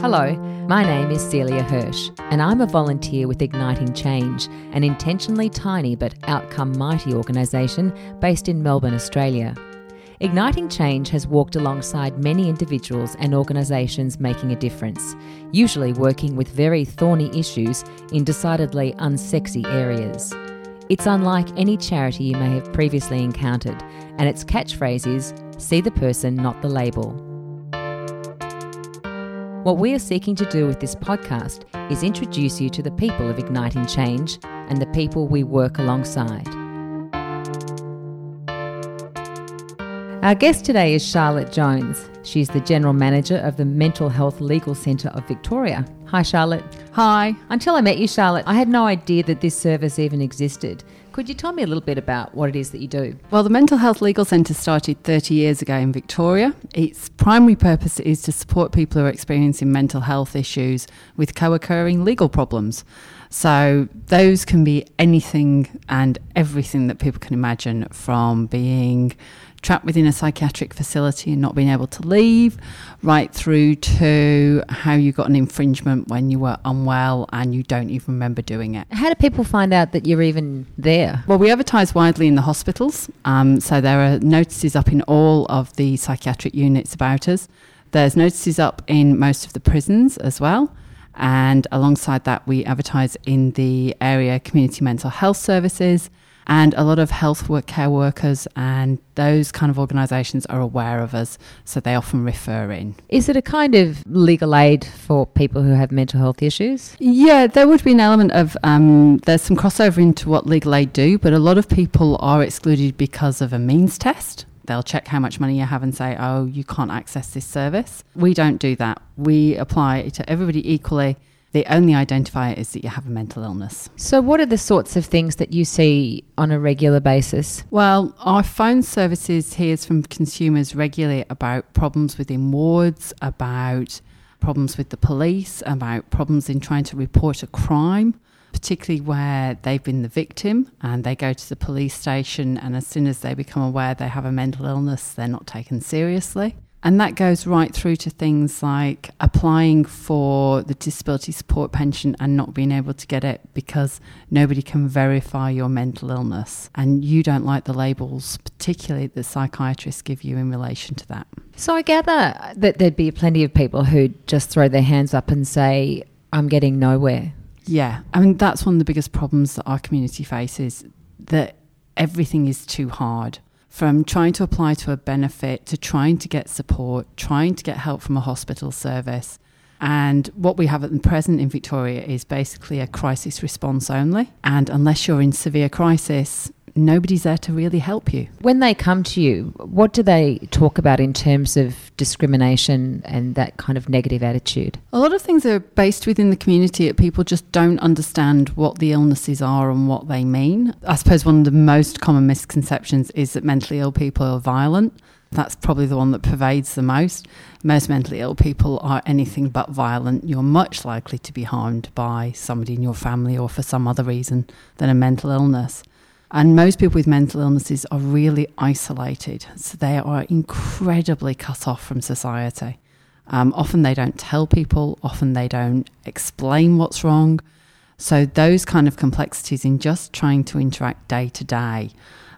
Hello, my name is Celia Hirsch, and I'm a volunteer with Igniting Change, an intentionally tiny but outcome mighty organisation based in Melbourne, Australia. Igniting Change has walked alongside many individuals and organisations making a difference, usually working with very thorny issues in decidedly unsexy areas. It's unlike any charity you may have previously encountered, and its catchphrase is see the person, not the label. What we are seeking to do with this podcast is introduce you to the people of Igniting Change and the people we work alongside. Our guest today is Charlotte Jones. She's the General Manager of the Mental Health Legal Centre of Victoria. Hi, Charlotte. Hi. Until I met you, Charlotte, I had no idea that this service even existed. Could you tell me a little bit about what it is that you do? Well, the Mental Health Legal Centre started 30 years ago in Victoria. Its primary purpose is to support people who are experiencing mental health issues with co occurring legal problems. So, those can be anything and everything that people can imagine from being trapped within a psychiatric facility and not being able to leave, right through to how you got an infringement when you were unwell and you don't even remember doing it. How do people find out that you're even there? Well, we advertise widely in the hospitals, um, so there are notices up in all of the psychiatric units about us. There's notices up in most of the prisons as well. And alongside that, we advertise in the area community mental health services and a lot of health work, care workers and those kind of organisations are aware of us, so they often refer in. Is it a kind of legal aid for people who have mental health issues? Yeah, there would be an element of um, there's some crossover into what legal aid do, but a lot of people are excluded because of a means test. They'll check how much money you have and say, oh, you can't access this service. We don't do that. We apply it to everybody equally the only identifier is that you have a mental illness. So, what are the sorts of things that you see on a regular basis? Well, our phone services hears from consumers regularly about problems within wards, about problems with the police, about problems in trying to report a crime particularly where they've been the victim and they go to the police station, and as soon as they become aware they have a mental illness, they're not taken seriously. And that goes right through to things like applying for the disability support pension and not being able to get it because nobody can verify your mental illness. And you don't like the labels, particularly that psychiatrists give you in relation to that. So I gather that there'd be plenty of people who just throw their hands up and say, I'm getting nowhere. Yeah. I mean, that's one of the biggest problems that our community faces that everything is too hard from trying to apply to a benefit to trying to get support, trying to get help from a hospital service. And what we have at the present in Victoria is basically a crisis response only. And unless you're in severe crisis, nobody's there to really help you. When they come to you, what do they talk about in terms of discrimination and that kind of negative attitude? A lot of things are based within the community that people just don't understand what the illnesses are and what they mean. I suppose one of the most common misconceptions is that mentally ill people are violent. That's probably the one that pervades the most. Most mentally ill people are anything but violent. You're much likely to be harmed by somebody in your family or for some other reason than a mental illness. And most people with mental illnesses are really isolated. So they are incredibly cut off from society. Um, often they don't tell people, often they don't explain what's wrong. So those kind of complexities in just trying to interact day to day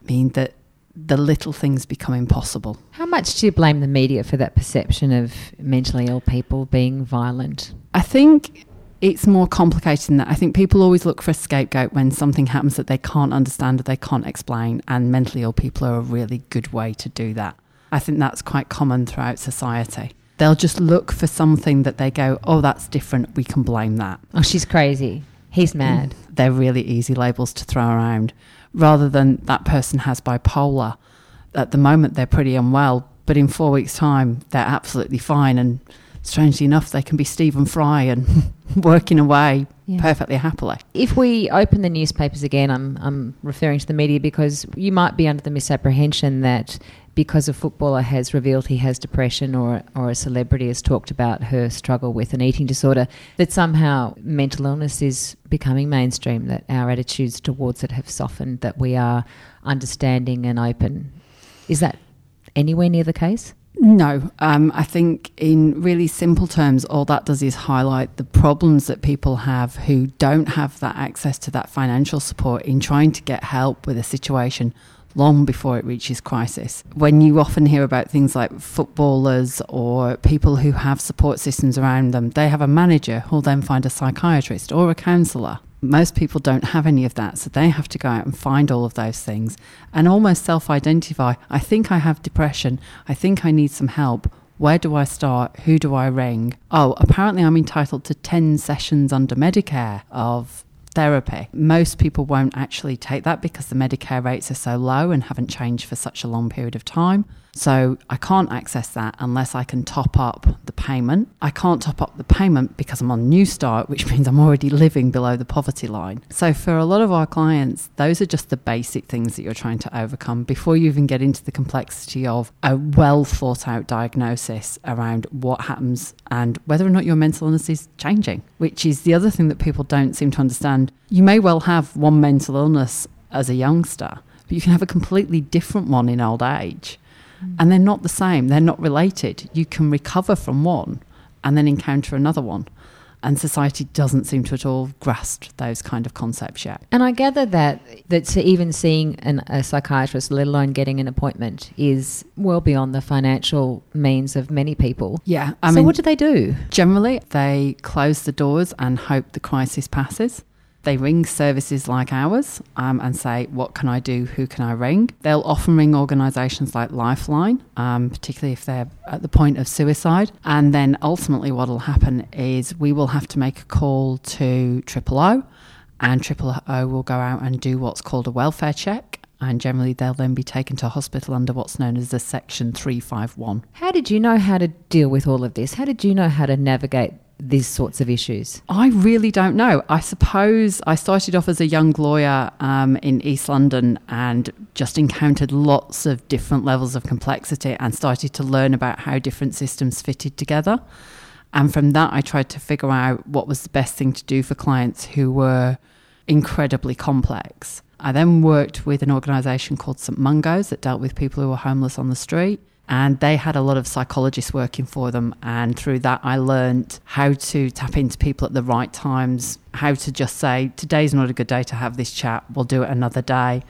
mean that the little things become impossible. How much do you blame the media for that perception of mentally ill people being violent? I think it's more complicated than that. I think people always look for a scapegoat when something happens that they can't understand or they can't explain, and mentally ill people are a really good way to do that. I think that's quite common throughout society. They'll just look for something that they go, oh, that's different, we can blame that. Oh, she's crazy. He's mad. Mm. They're really easy labels to throw around rather than that person has bipolar. At the moment, they're pretty unwell, but in four weeks' time, they're absolutely fine and strangely enough, they can be Stephen Fry and working away yeah. perfectly happily. If we open the newspapers again, I'm, I'm referring to the media because you might be under the misapprehension that because a footballer has revealed he has depression or, or a celebrity has talked about her struggle with an eating disorder, that somehow mental illness is becoming mainstream, that our attitudes towards it have softened, that we are understanding and open. Is that anywhere near the case? No, um, I think in really simple terms, all that does is highlight the problems that people have who don't have that access to that financial support in trying to get help with a situation long before it reaches crisis. When you often hear about things like footballers or people who have support systems around them, they have a manager who'll then find a psychiatrist or a counsellor. Most people don't have any of that, so they have to go out and find all of those things and almost self identify. I think I have depression. I think I need some help. Where do I start? Who do I ring? Oh, apparently I'm entitled to 10 sessions under Medicare of therapy. Most people won't actually take that because the Medicare rates are so low and haven't changed for such a long period of time. So I can't access that unless I can top up the payment. I can't top up the payment because I'm on Newstart, which means I'm already living below the poverty line. So for a lot of our clients, those are just the basic things that you're trying to overcome before you even get into the complexity of a well thought out diagnosis around what happens and whether or not your mental illness is changing, which is the other thing that people don't seem to understand. You may well have one mental illness as a youngster, but you can have a completely different one in old age and they're not the same, they're not related. You can recover from one and then encounter another one. And society doesn't seem to at all grasp those kind of concepts yet. And I gather that that even seeing an, a psychiatrist, let alone getting an appointment, is well beyond the financial means of many people. Yeah. I so mean, what do they do? Generally, they close the doors and hope the crisis passes. They ring services like ours um, and say, What can I do? Who can I ring? They'll often ring organisations like Lifeline, um, particularly if they're at the point of suicide. And then ultimately, what will happen is we will have to make a call to Triple O, and Triple O will go out and do what's called a welfare check. And generally, they'll then be taken to hospital under what's known as the Section 351. How did you know how to deal with all of this? How did you know how to navigate these sorts of issues? I really don't know. I suppose I started off as a young lawyer um, in East London and just encountered lots of different levels of complexity and started to learn about how different systems fitted together. And from that, I tried to figure out what was the best thing to do for clients who were incredibly complex. I then worked with an organisation called St Mungo's that dealt with people who were homeless on the street and they had a lot of psychologists working for them. And through that i learned how to tap into people at the right times how to just say today's not a good day to have this chat. We'll do it another day.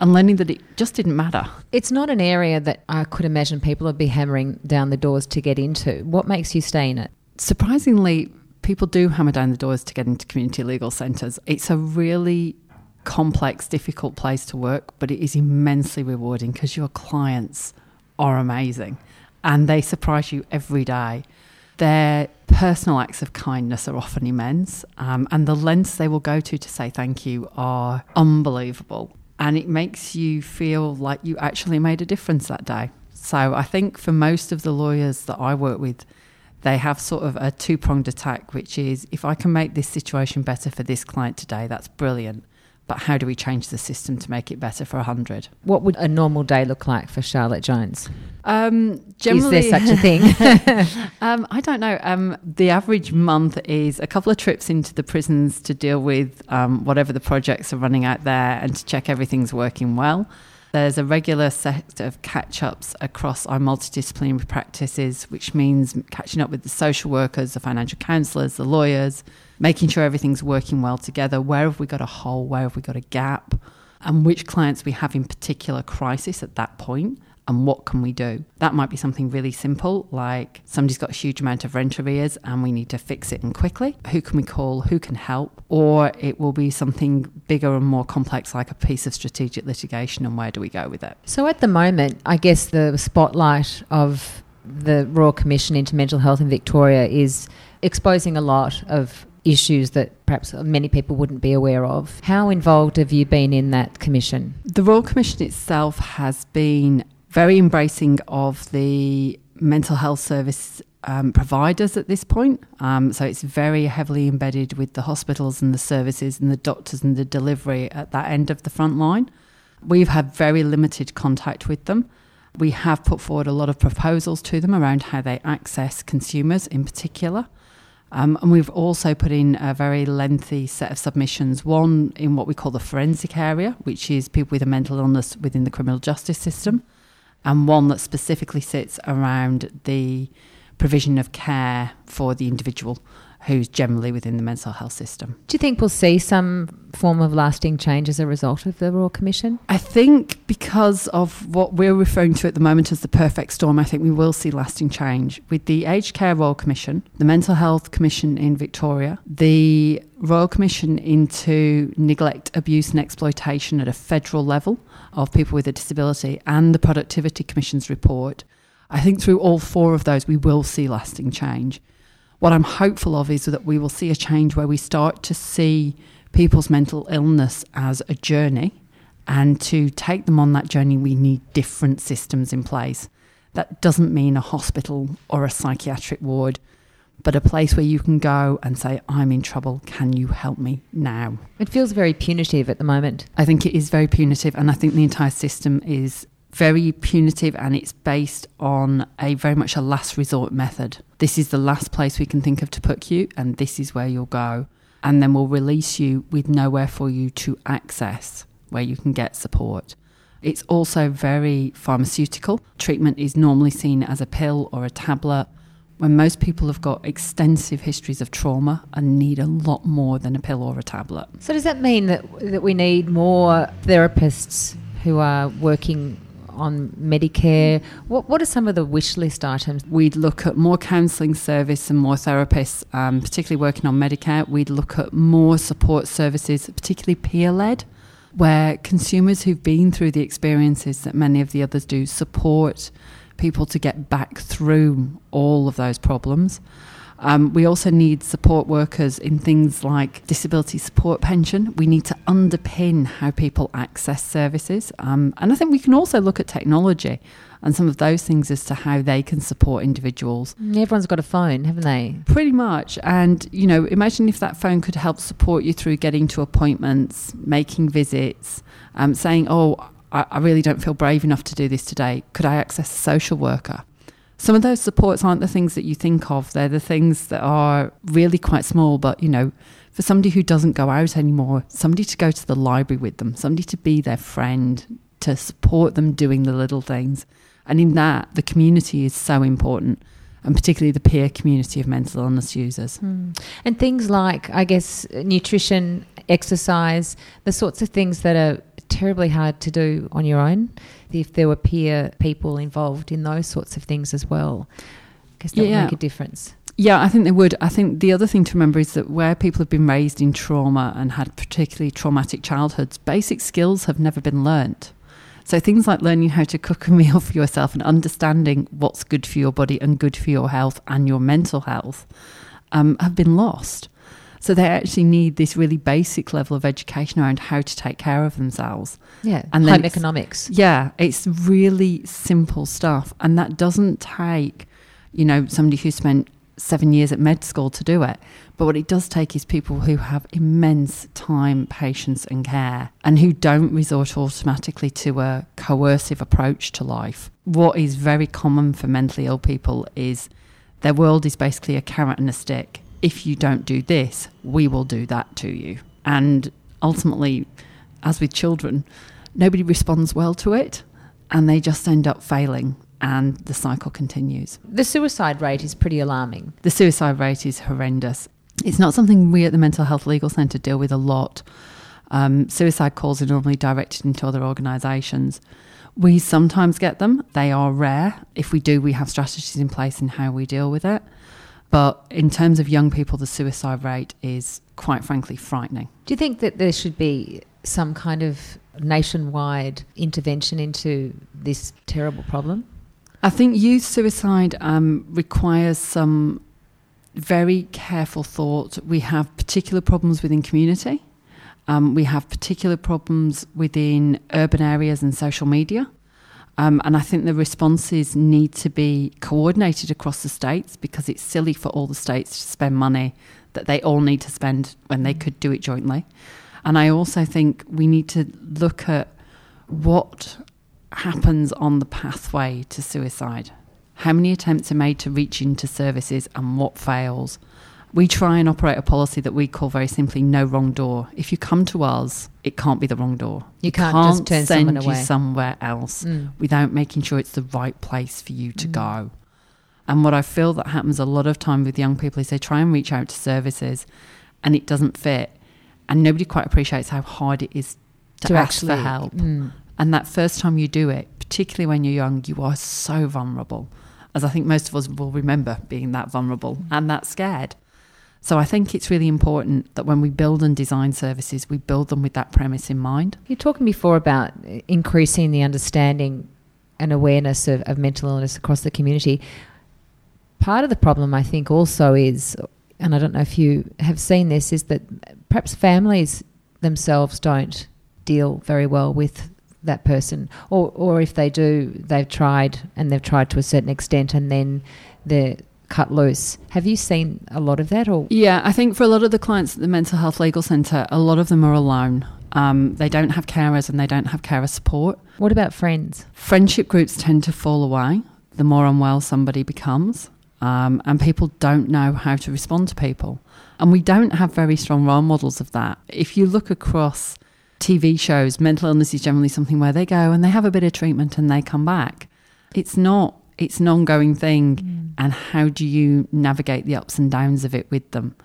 And learning that it just didn't matter. It's not an area that i could imagine people would be hammering down the doors to get into. What makes you stay in it? Surprisingly people do hammer down the doors to get into community legal centres. It's a really complex difficult place to work but it is immensely rewarding because your clients are amazing and they surprise you every day. Their personal acts of kindness are often immense, um, and the lengths they will go to to say thank you are unbelievable. And it makes you feel like you actually made a difference that day. So I think for most of the lawyers that I work with, they have sort of a two pronged attack, which is if I can make this situation better for this client today, that's brilliant but how do we change the system to make it better for 100? What would a normal day look like for Charlotte Jones? Um, generally, is there such a thing? um, I don't know. Um, the average month is a couple of trips into the prisons to deal with um, whatever the projects are running out there and to check everything's working well. There's a regular set of catch ups across our multidisciplinary practices, which means catching up with the social workers, the financial counsellors, the lawyers, making sure everything's working well together. Where have we got a hole? Where have we got a gap? And which clients we have in particular crisis at that point and what can we do? That might be something really simple, like somebody's got a huge amount of rent arrears and we need to fix it and quickly. Who can we call? Who can help? Or it will be something bigger and more complex, like a piece of strategic litigation, and where do we go with it? So, at the moment, I guess the spotlight of the Royal Commission into Mental Health in Victoria is exposing a lot of issues that perhaps many people wouldn't be aware of. How involved have you been in that commission? The Royal Commission itself has been very embracing of the mental health service um, providers at this point. Um, so it's very heavily embedded with the hospitals and the services and the doctors and the delivery at that end of the front line. We've had very limited contact with them. We have put forward a lot of proposals to them around how they access consumers in particular. Um, and we've also put in a very lengthy set of submissions, one in what we call the forensic area, which is people with a mental illness within the criminal justice system and one that specifically sits around the provision of care for the individual who's generally within the mental health system. Do you think we'll see some form of lasting change as a result of the Royal Commission? I think because of what we're referring to at the moment as the perfect storm, I think we will see lasting change. With the Aged Care Royal Commission, the Mental Health Commission in Victoria, the Royal Commission into neglect, abuse, and exploitation at a federal level of people with a disability, and the Productivity Commission's report. I think through all four of those, we will see lasting change what I'm hopeful of is that we will see a change where we start to see people's mental illness as a journey. And to take them on that journey, we need different systems in place. That doesn't mean a hospital or a psychiatric ward, but a place where you can go and say, I'm in trouble. Can you help me now? It feels very punitive at the moment. I think it is very punitive. And I think the entire system is very punitive and it's based on a very much a last resort method. This is the last place we can think of to put you, and this is where you'll go. And then we'll release you with nowhere for you to access where you can get support. It's also very pharmaceutical. Treatment is normally seen as a pill or a tablet when most people have got extensive histories of trauma and need a lot more than a pill or a tablet. So does that mean that that we need more therapists who are working on Medicare? What, what are some of the wish list items? We'd look at more counselling service and more therapists, um, particularly working on Medicare. We'd look at more support services, particularly peer led, where consumers who've been through the experiences that many of the others do support people to get back through all of those problems. Um, we also need support workers in things like disability support pension. We need to underpin how people access services. Um, and I think we can also look at technology and some of those things as to how they can support individuals. Everyone's got a phone, haven't they? Pretty much. And, you know, imagine if that phone could help support you through getting to appointments, making visits, um, saying, oh, I, I really don't feel brave enough to do this today. Could I access a social worker? Some of those supports aren't the things that you think of. They're the things that are really quite small, but you know, for somebody who doesn't go out anymore, somebody to go to the library with them, somebody to be their friend, to support them doing the little things. And in that, the community is so important, and particularly the peer community of mental illness users. Mm. And things like, I guess, nutrition, exercise, the sorts of things that are terribly hard to do on your own if there were peer people involved in those sorts of things as well. Because that yeah. would make a difference. Yeah, I think they would. I think the other thing to remember is that where people have been raised in trauma and had particularly traumatic childhoods, basic skills have never been learnt. So things like learning how to cook a meal for yourself and understanding what's good for your body and good for your health and your mental health um, have been lost. So they actually need this really basic level of education around how to take care of themselves. Yeah, and home economics. Yeah, it's really simple stuff, and that doesn't take, you know, somebody who spent seven years at med school to do it. But what it does take is people who have immense time, patience, and care, and who don't resort automatically to a coercive approach to life. What is very common for mentally ill people is their world is basically a carrot and a stick if you don't do this, we will do that to you. And ultimately, as with children, nobody responds well to it and they just end up failing and the cycle continues. The suicide rate is pretty alarming. The suicide rate is horrendous. It's not something we at the Mental Health Legal Centre deal with a lot. Um, suicide calls are normally directed into other organisations. We sometimes get them, they are rare. If we do, we have strategies in place in how we deal with it. But in terms of young people, the suicide rate is quite frankly frightening. Do you think that there should be some kind of nationwide intervention into this terrible problem? I think youth suicide um, requires some very careful thought. We have particular problems within community. Um, we have particular problems within urban areas and social media. Um, and I think the responses need to be coordinated across the states because it's silly for all the states to spend money that they all need to spend when they could do it jointly. And I also think we need to look at what happens on the pathway to suicide. How many attempts are made to reach into services and what fails? We try and operate a policy that we call very simply no wrong door. If you come to us, it can't be the wrong door. You can't, just turn send someone you away. somewhere else Mm. without making sure it's the right place for you to Mm. go. And what I feel that happens a lot of time with young people is they try and reach out to services and it doesn't fit. And nobody quite appreciates how hard it is to, ask for help. Mm. And that first time you do it, particularly when you're young, you are so vulnerable. As I think most of us will remember being that vulnerable and that scared. So I think it's really important that when we build and design services, we build them with that premise in mind. You're talking before about uh, increasing the understanding and awareness of, of mental illness across the community. Part of the problem, I think, also is, and I don't know if you have seen this, is that perhaps families themselves don't deal very well with that person, or or if they do, they've tried and they've tried to a certain extent, and then they're cut loose. Have you seen a lot of that, or Yeah, I think for a lot of the clients at the Mental Health Legal Centre, a lot of them are alone. Um, they don't have carers and they don't have carer support. what about friends? Friendship groups tend to fall away the more unwell somebody becomes, um, and people don't know how to respond to people. And we don't have very strong role models of that. If you look across TV shows, mental illness is generally something where they go and they have a bit of treatment and they come back. It's not, it's an ongoing thing. Mm. And how do you navigate the ups and downs of it with them?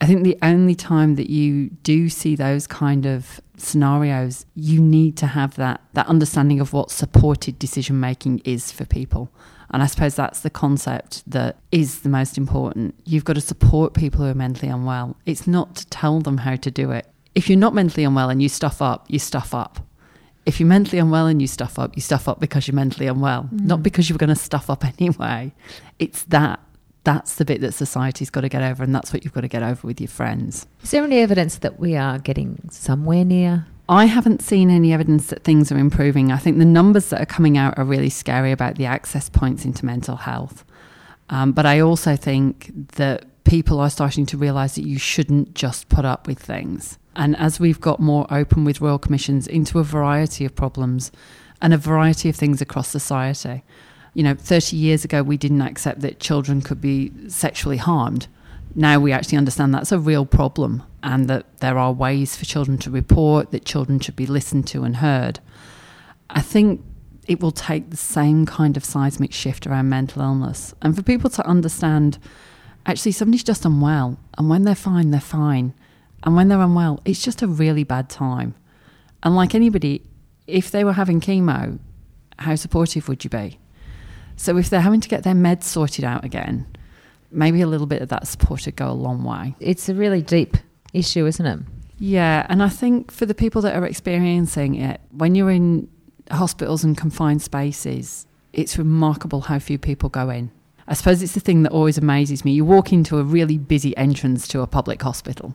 I think the only time that you do see those kind of scenarios, you need to have that that understanding of what supported decision making is for people. And I suppose that's the concept that is the most important. You've got to support people who are mentally unwell. It's not to tell them how to do it. If you're not mentally unwell and you stuff up, you stuff up. If you're mentally unwell and you stuff up, you stuff up because you're mentally unwell, not because you're going to stuff up anyway. It's that. That's the bit that society's got to get over, and that's what you've got to get over with your friends. Is there any evidence that we are getting somewhere near? I haven't seen any evidence that things are improving. I think the numbers that are coming out are really scary about the access points into mental health. Um, but I also think that people are starting to realise that you shouldn't just put up with things. And as we've got more open with Royal Commissions into a variety of problems and a variety of things across society, you know, 30 years ago, we didn't accept that children could be sexually harmed. Now we actually understand that's a real problem and that there are ways for children to report, that children should be listened to and heard. I think it will take the same kind of seismic shift around mental illness and for people to understand actually somebody's just unwell and when they're fine, they're fine. And when they're unwell, it's just a really bad time. And like anybody, if they were having chemo, how supportive would you be? So if they're having to get their meds sorted out again, maybe a little bit of that support would go a long way. It's a really deep issue, isn't it? Yeah, and I think for the people that are experiencing it, when you're in hospitals and confined spaces, it's remarkable how few people go in. I suppose it's the thing that always amazes me. You walk into a really busy entrance to a public hospital,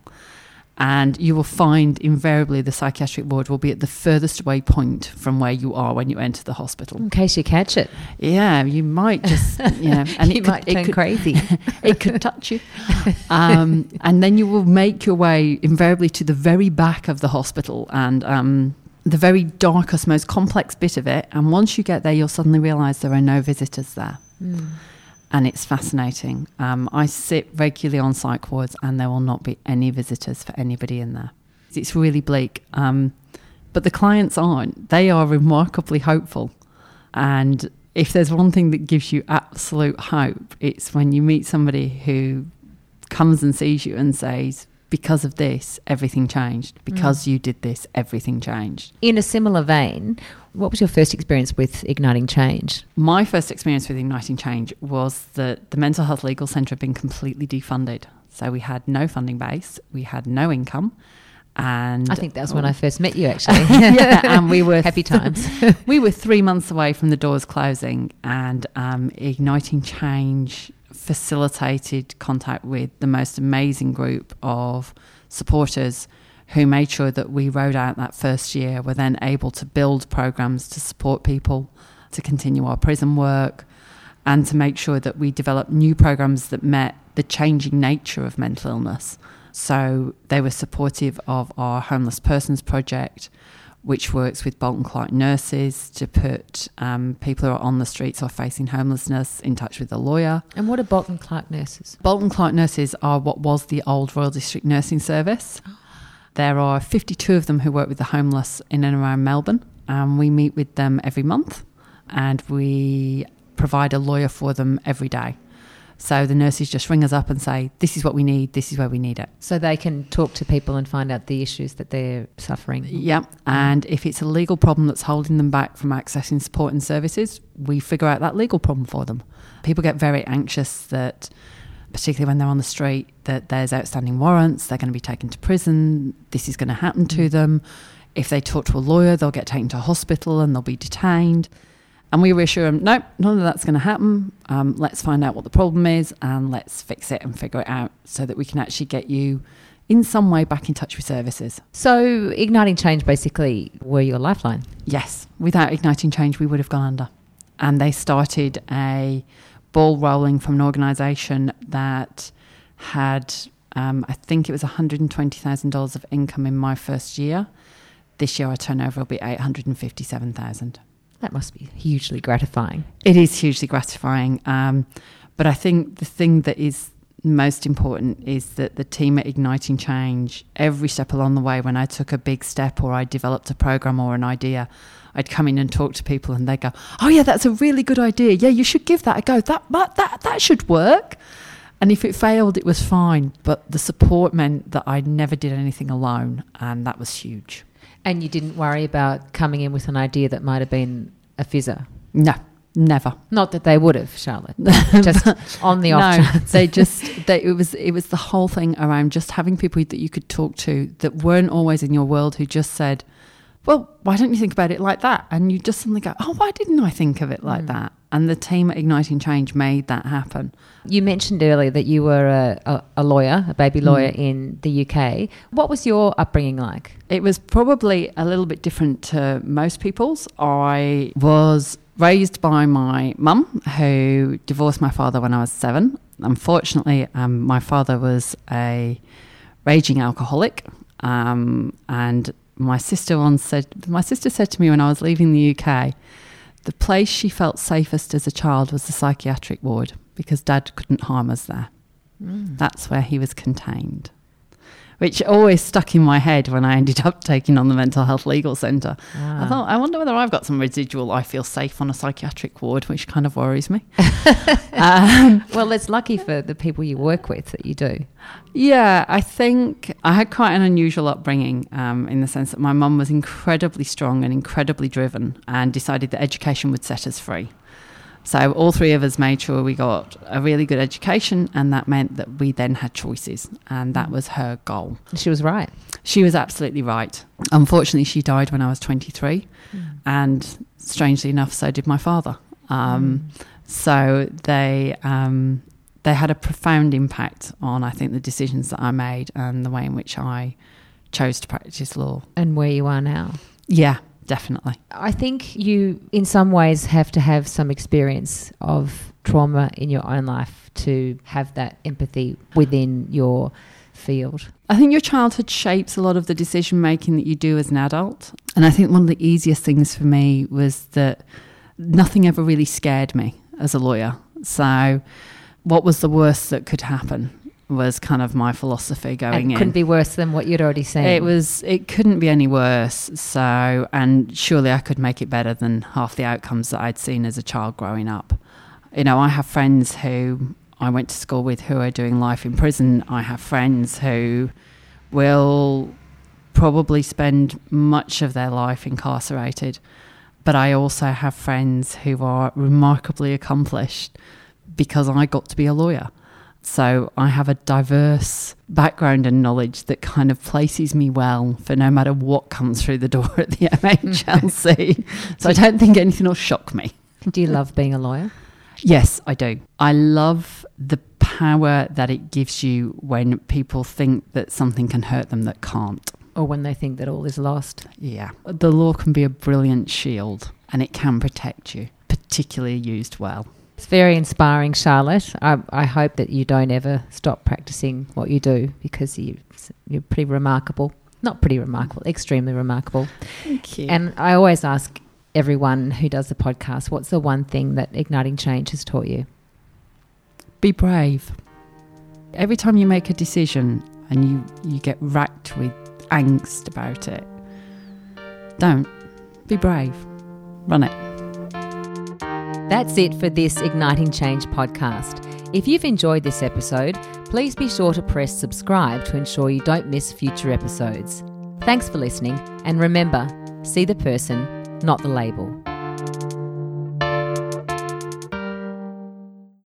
and you will find invariably the psychiatric ward will be at the furthest away point from where you are when you enter the hospital. In case you catch it, Yeah, you might just, you know, and you it could, might it turn could- crazy. it could touch you. Um, and then you will make your way invariably to the very back of the hospital and um, the very darkest, most complex bit of it. And once you get there, you'll suddenly realise there are no visitors there. Mm. And it's fascinating. Um, I sit regularly on psych wards, and there will not be any visitors for anybody in there. It's really bleak. Um, but the clients aren't. They are remarkably hopeful. And if there's one thing that gives you absolute hope, it's when you meet somebody who comes and sees you and says, because of this, everything changed. Because you did this, everything changed. In a similar vein, what was your first experience with igniting change? My first experience with Igniting Change was that the Mental Health Legal Centre had been completely defunded. So we had no funding base, we had no income. And I think that was when I first met you, actually. yeah, and we were Happy times. we were three months away from the doors closing, and um, Igniting Change facilitated contact with the most amazing group of supporters who made sure that we rode out that first year. Were then able to build programs to support people to continue our prison work and to make sure that we developed new programs that met the changing nature of mental illness. So they were supportive of our homeless persons project. which works with Bolton Clarke nurses to put um, people who are on the streets or facing homelessness in touch with a lawyer. And what are Bolton Clarke nurses? Bolton Clarke nurses are what was the old Royal District Nursing Service. There are 52 of them who work with the homeless in and around Melbourne, and we meet with them every month and we provide a lawyer for them every day. So the nurses just ring us up and say, This is what we need, this is where we need it. So they can talk to people and find out the issues that they're suffering. Yep. And if it's a legal problem that's holding them back from accessing support and services, we figure out that legal problem for them. People get very anxious that, particularly when they're on the street, that there's outstanding warrants, they're going to be taken to prison, this is going to happen to them. If they talk to a lawyer, they'll get taken to hospital and they'll be detained. And we reassure them, nope, none of that's going to happen. Um, let's find out what the problem is and let's fix it and figure it out so that we can actually get you in some way back in touch with services. So igniting change basically were your lifeline. Yes, without igniting change, we would have gone under. And they started a ball rolling from an organisation that had, um, I think it was $120,000 of income in my first year. This year, our turnover will be 857,000. That must be hugely gratifying. It is hugely gratifying. Um, but I think the thing that is most important is that the team at Igniting Change, every step along the way, when I took a big step or I developed a program or an idea, I'd come in and talk to people and they'd go, Oh, yeah, that's a really good idea. Yeah, you should give that a go. That, that, that, that should work. And if it failed, it was fine. But the support meant that I never did anything alone. And that was huge. And you didn't worry about coming in with an idea that might have been a fizzer? No, never. Not that they would have, Charlotte. just on the off no, chance. they just they, it was it was the whole thing around just having people that you could talk to that weren't always in your world who just said, "Well, why don't you think about it like that?" And you just suddenly go, "Oh, why didn't I think of it like mm. that?" And the team at Igniting Change made that happen. You mentioned earlier that you were a, a, a lawyer, a baby lawyer mm. in the UK. What was your upbringing like? It was probably a little bit different to most people's. I was raised by my mum, who divorced my father when I was seven. Unfortunately, um, my father was a raging alcoholic, um, and my sister once said, my sister said to me when I was leaving the UK, the place she felt safest as a child was the psychiatric ward because dad couldn't harm us there. Mm. That's where he was contained which always stuck in my head when I ended up taking on the mental health legal centre. Ah. I thought, I wonder whether I've got some residual I feel safe on a psychiatric ward, which kind of worries me. um, well, it's lucky for the people you work with that you do. Yeah, I think I had quite an unusual upbringing um, in the sense that my mum was incredibly strong and incredibly driven and decided that education would set us free. So all three of us made sure we got a really good education, and that meant that we then had choices, and that was her goal. She was right. She was absolutely right. Unfortunately, she died when I was 23, mm. and strangely enough, so did my father. Um, mm. So they um, they had a profound impact on, I think, the decisions that I made and the way in which I chose to practice law. And where you are now. Yeah, definitely. I think you, in some ways, have to have some experience of trauma in your own life to have that empathy within your field. I think your childhood shapes a lot of the decision making that you do as an adult. And I think one of the easiest things for me was that nothing ever really scared me as a lawyer. So, what was the worst that could happen? Was kind of my philosophy going in. it in. Couldn't be worse than what you'd already seen. It was. It couldn't be any worse. So, and surely I could make it better than half the outcomes that I'd seen as a child growing up. You know, I have friends who I went to school with who are doing life in prison. I have friends who will probably spend much of their life incarcerated. But I also have friends who are remarkably accomplished because I got to be a lawyer. So I have a diverse background and knowledge that kind of places me well for no matter what comes through the door at the MHLC. so I don't think anything will shock me. Do you love being a lawyer? Yes, I do. I love the power that it gives you when people think that something can hurt them that can't. Or when they think that all is lost. Yeah. The law can be a brilliant shield and it can protect you, particularly used well. It's very inspiring, Charlotte. I, I hope that you don't ever stop practicing what you do because you, you're pretty remarkable. Not pretty remarkable, extremely remarkable. Thank you. And I always ask everyone who does the podcast, what's the one thing that igniting change has taught you? Be brave. Every time you make a decision and you, you get racked with angst about it, don't. Be brave. Run it. That's it for this Igniting Change podcast. If you've enjoyed this episode, please be sure to press subscribe to ensure you don't miss future episodes. Thanks for listening, and remember see the person, not the label.